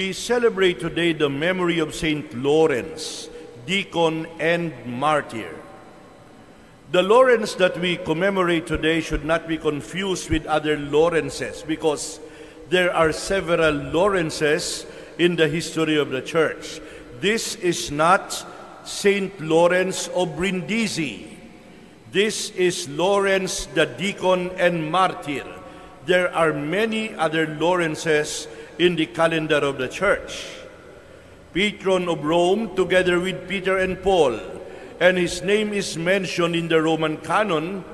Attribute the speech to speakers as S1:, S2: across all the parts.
S1: We celebrate today the memory of Saint Lawrence, deacon and martyr. The Lawrence that we commemorate today should not be confused with other Lawrences because there are several Lawrences in the history of the church. This is not Saint Lawrence of Brindisi. This is Lawrence the deacon and martyr. There are many other Lawrences in the calendar of the church. Patron of Rome, together with Peter and Paul, and his name is mentioned in the Roman canon.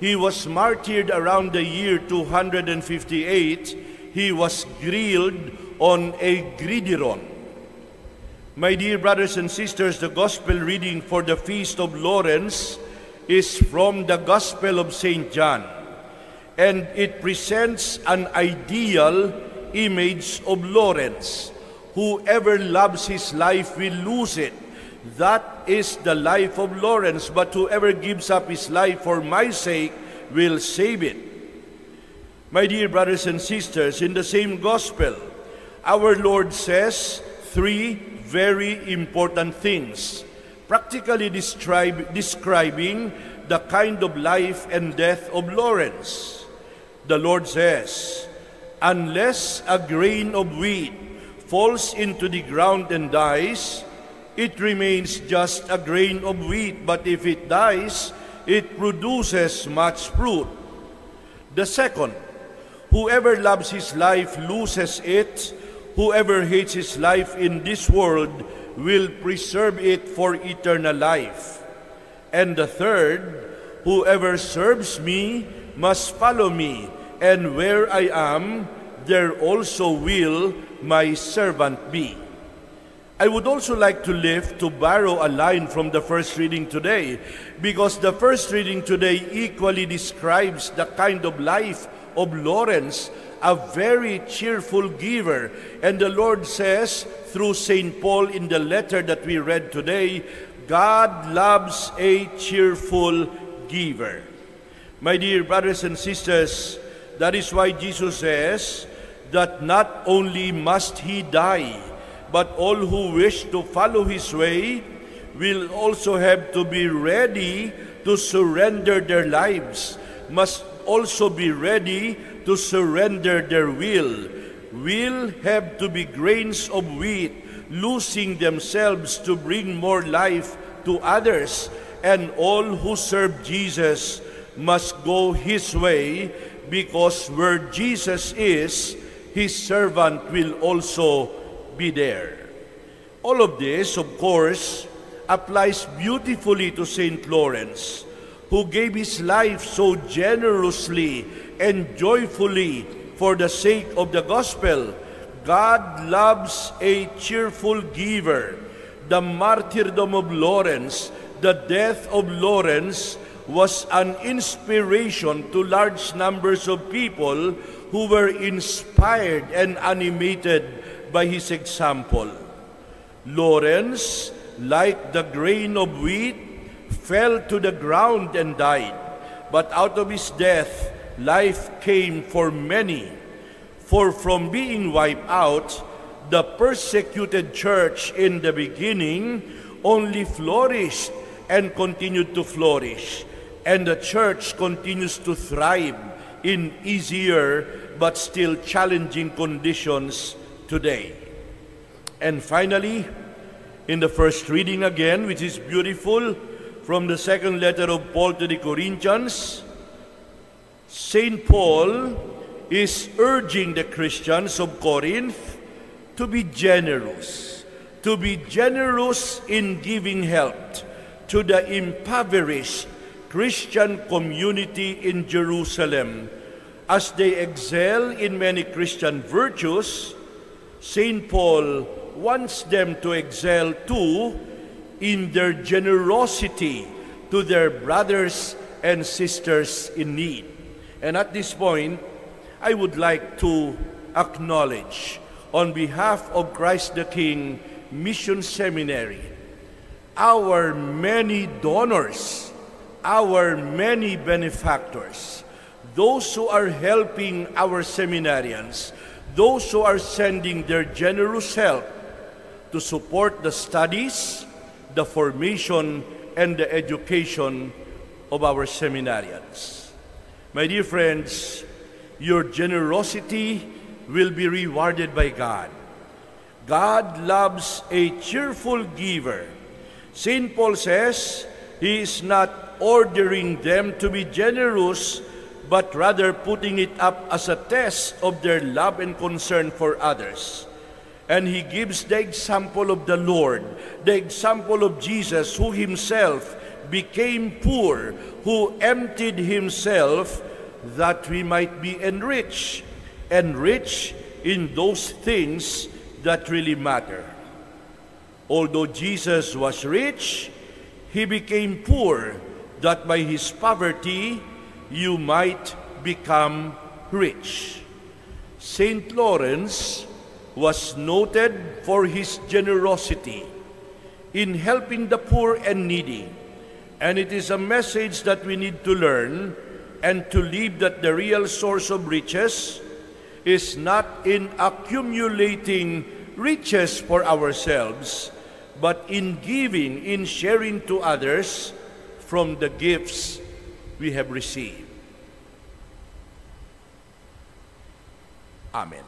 S1: He was martyred around the year 258. He was grilled on a gridiron. My dear brothers and sisters, the gospel reading for the Feast of Lawrence is from the Gospel of St. John, and it presents an ideal image of Lawrence. Whoever loves his life will lose it. That is the life of Lawrence, but whoever gives up his life for my sake will save it. My dear brothers and sisters, in the same gospel, our Lord says three very important things, practically describe, describing the kind of life and death of Lawrence. The Lord says, Unless a grain of wheat falls into the ground and dies, it remains just a grain of wheat, but if it dies, it produces much fruit. The second, whoever loves his life loses it, whoever hates his life in this world will preserve it for eternal life. And the third, whoever serves me must follow me, and where I am, there also will my servant be. I would also like to lift to borrow a line from the first reading today, because the first reading today equally describes the kind of life of Lawrence, a very cheerful giver. And the Lord says through St. Paul in the letter that we read today, God loves a cheerful giver. My dear brothers and sisters, that is why Jesus says that not only must he die, but all who wish to follow his way will also have to be ready to surrender their lives, must also be ready to surrender their will, will have to be grains of wheat, losing themselves to bring more life to others, and all who serve Jesus must go his way because where Jesus is, his servant will also be there. All of this, of course, applies beautifully to St. Lawrence, who gave his life so generously and joyfully for the sake of the gospel. God loves a cheerful giver. The martyrdom of Lawrence, the death of Lawrence, was an inspiration to large numbers of people who were inspired and animated by his example. Lawrence, like the grain of wheat, fell to the ground and died, but out of his death, life came for many. For from being wiped out, the persecuted church in the beginning only flourished and continued to flourish and the church continues to thrive in easier but still challenging conditions today. And finally, in the first reading again, which is beautiful, from the second letter of Paul to the Corinthians, St. Paul is urging the Christians of Corinth to be generous, to be generous in giving help to the impoverished Christian community in Jerusalem. As they excel in many Christian virtues, St. Paul wants them to excel too in their generosity to their brothers and sisters in need. And at this point, I would like to acknowledge on behalf of Christ the King Mission Seminary, our many donors our many benefactors, those who are helping our seminarians, those who are sending their generous help to support the studies, the formation, and the education of our seminarians. My dear friends, your generosity will be rewarded by God. God loves a cheerful giver. St. Paul says he is not ordering them to be generous, but rather putting it up as a test of their love and concern for others. And he gives the example of the Lord, the example of Jesus, who himself became poor, who emptied himself that we might be enriched, enriched in those things that really matter. Although Jesus was rich, he became poor, that by his poverty you might become rich. Saint Lawrence was noted for his generosity in helping the poor and needy. And it is a message that we need to learn and to live that the real source of riches is not in accumulating riches for ourselves, but in giving, in sharing to others from the gifts we have received. Amen.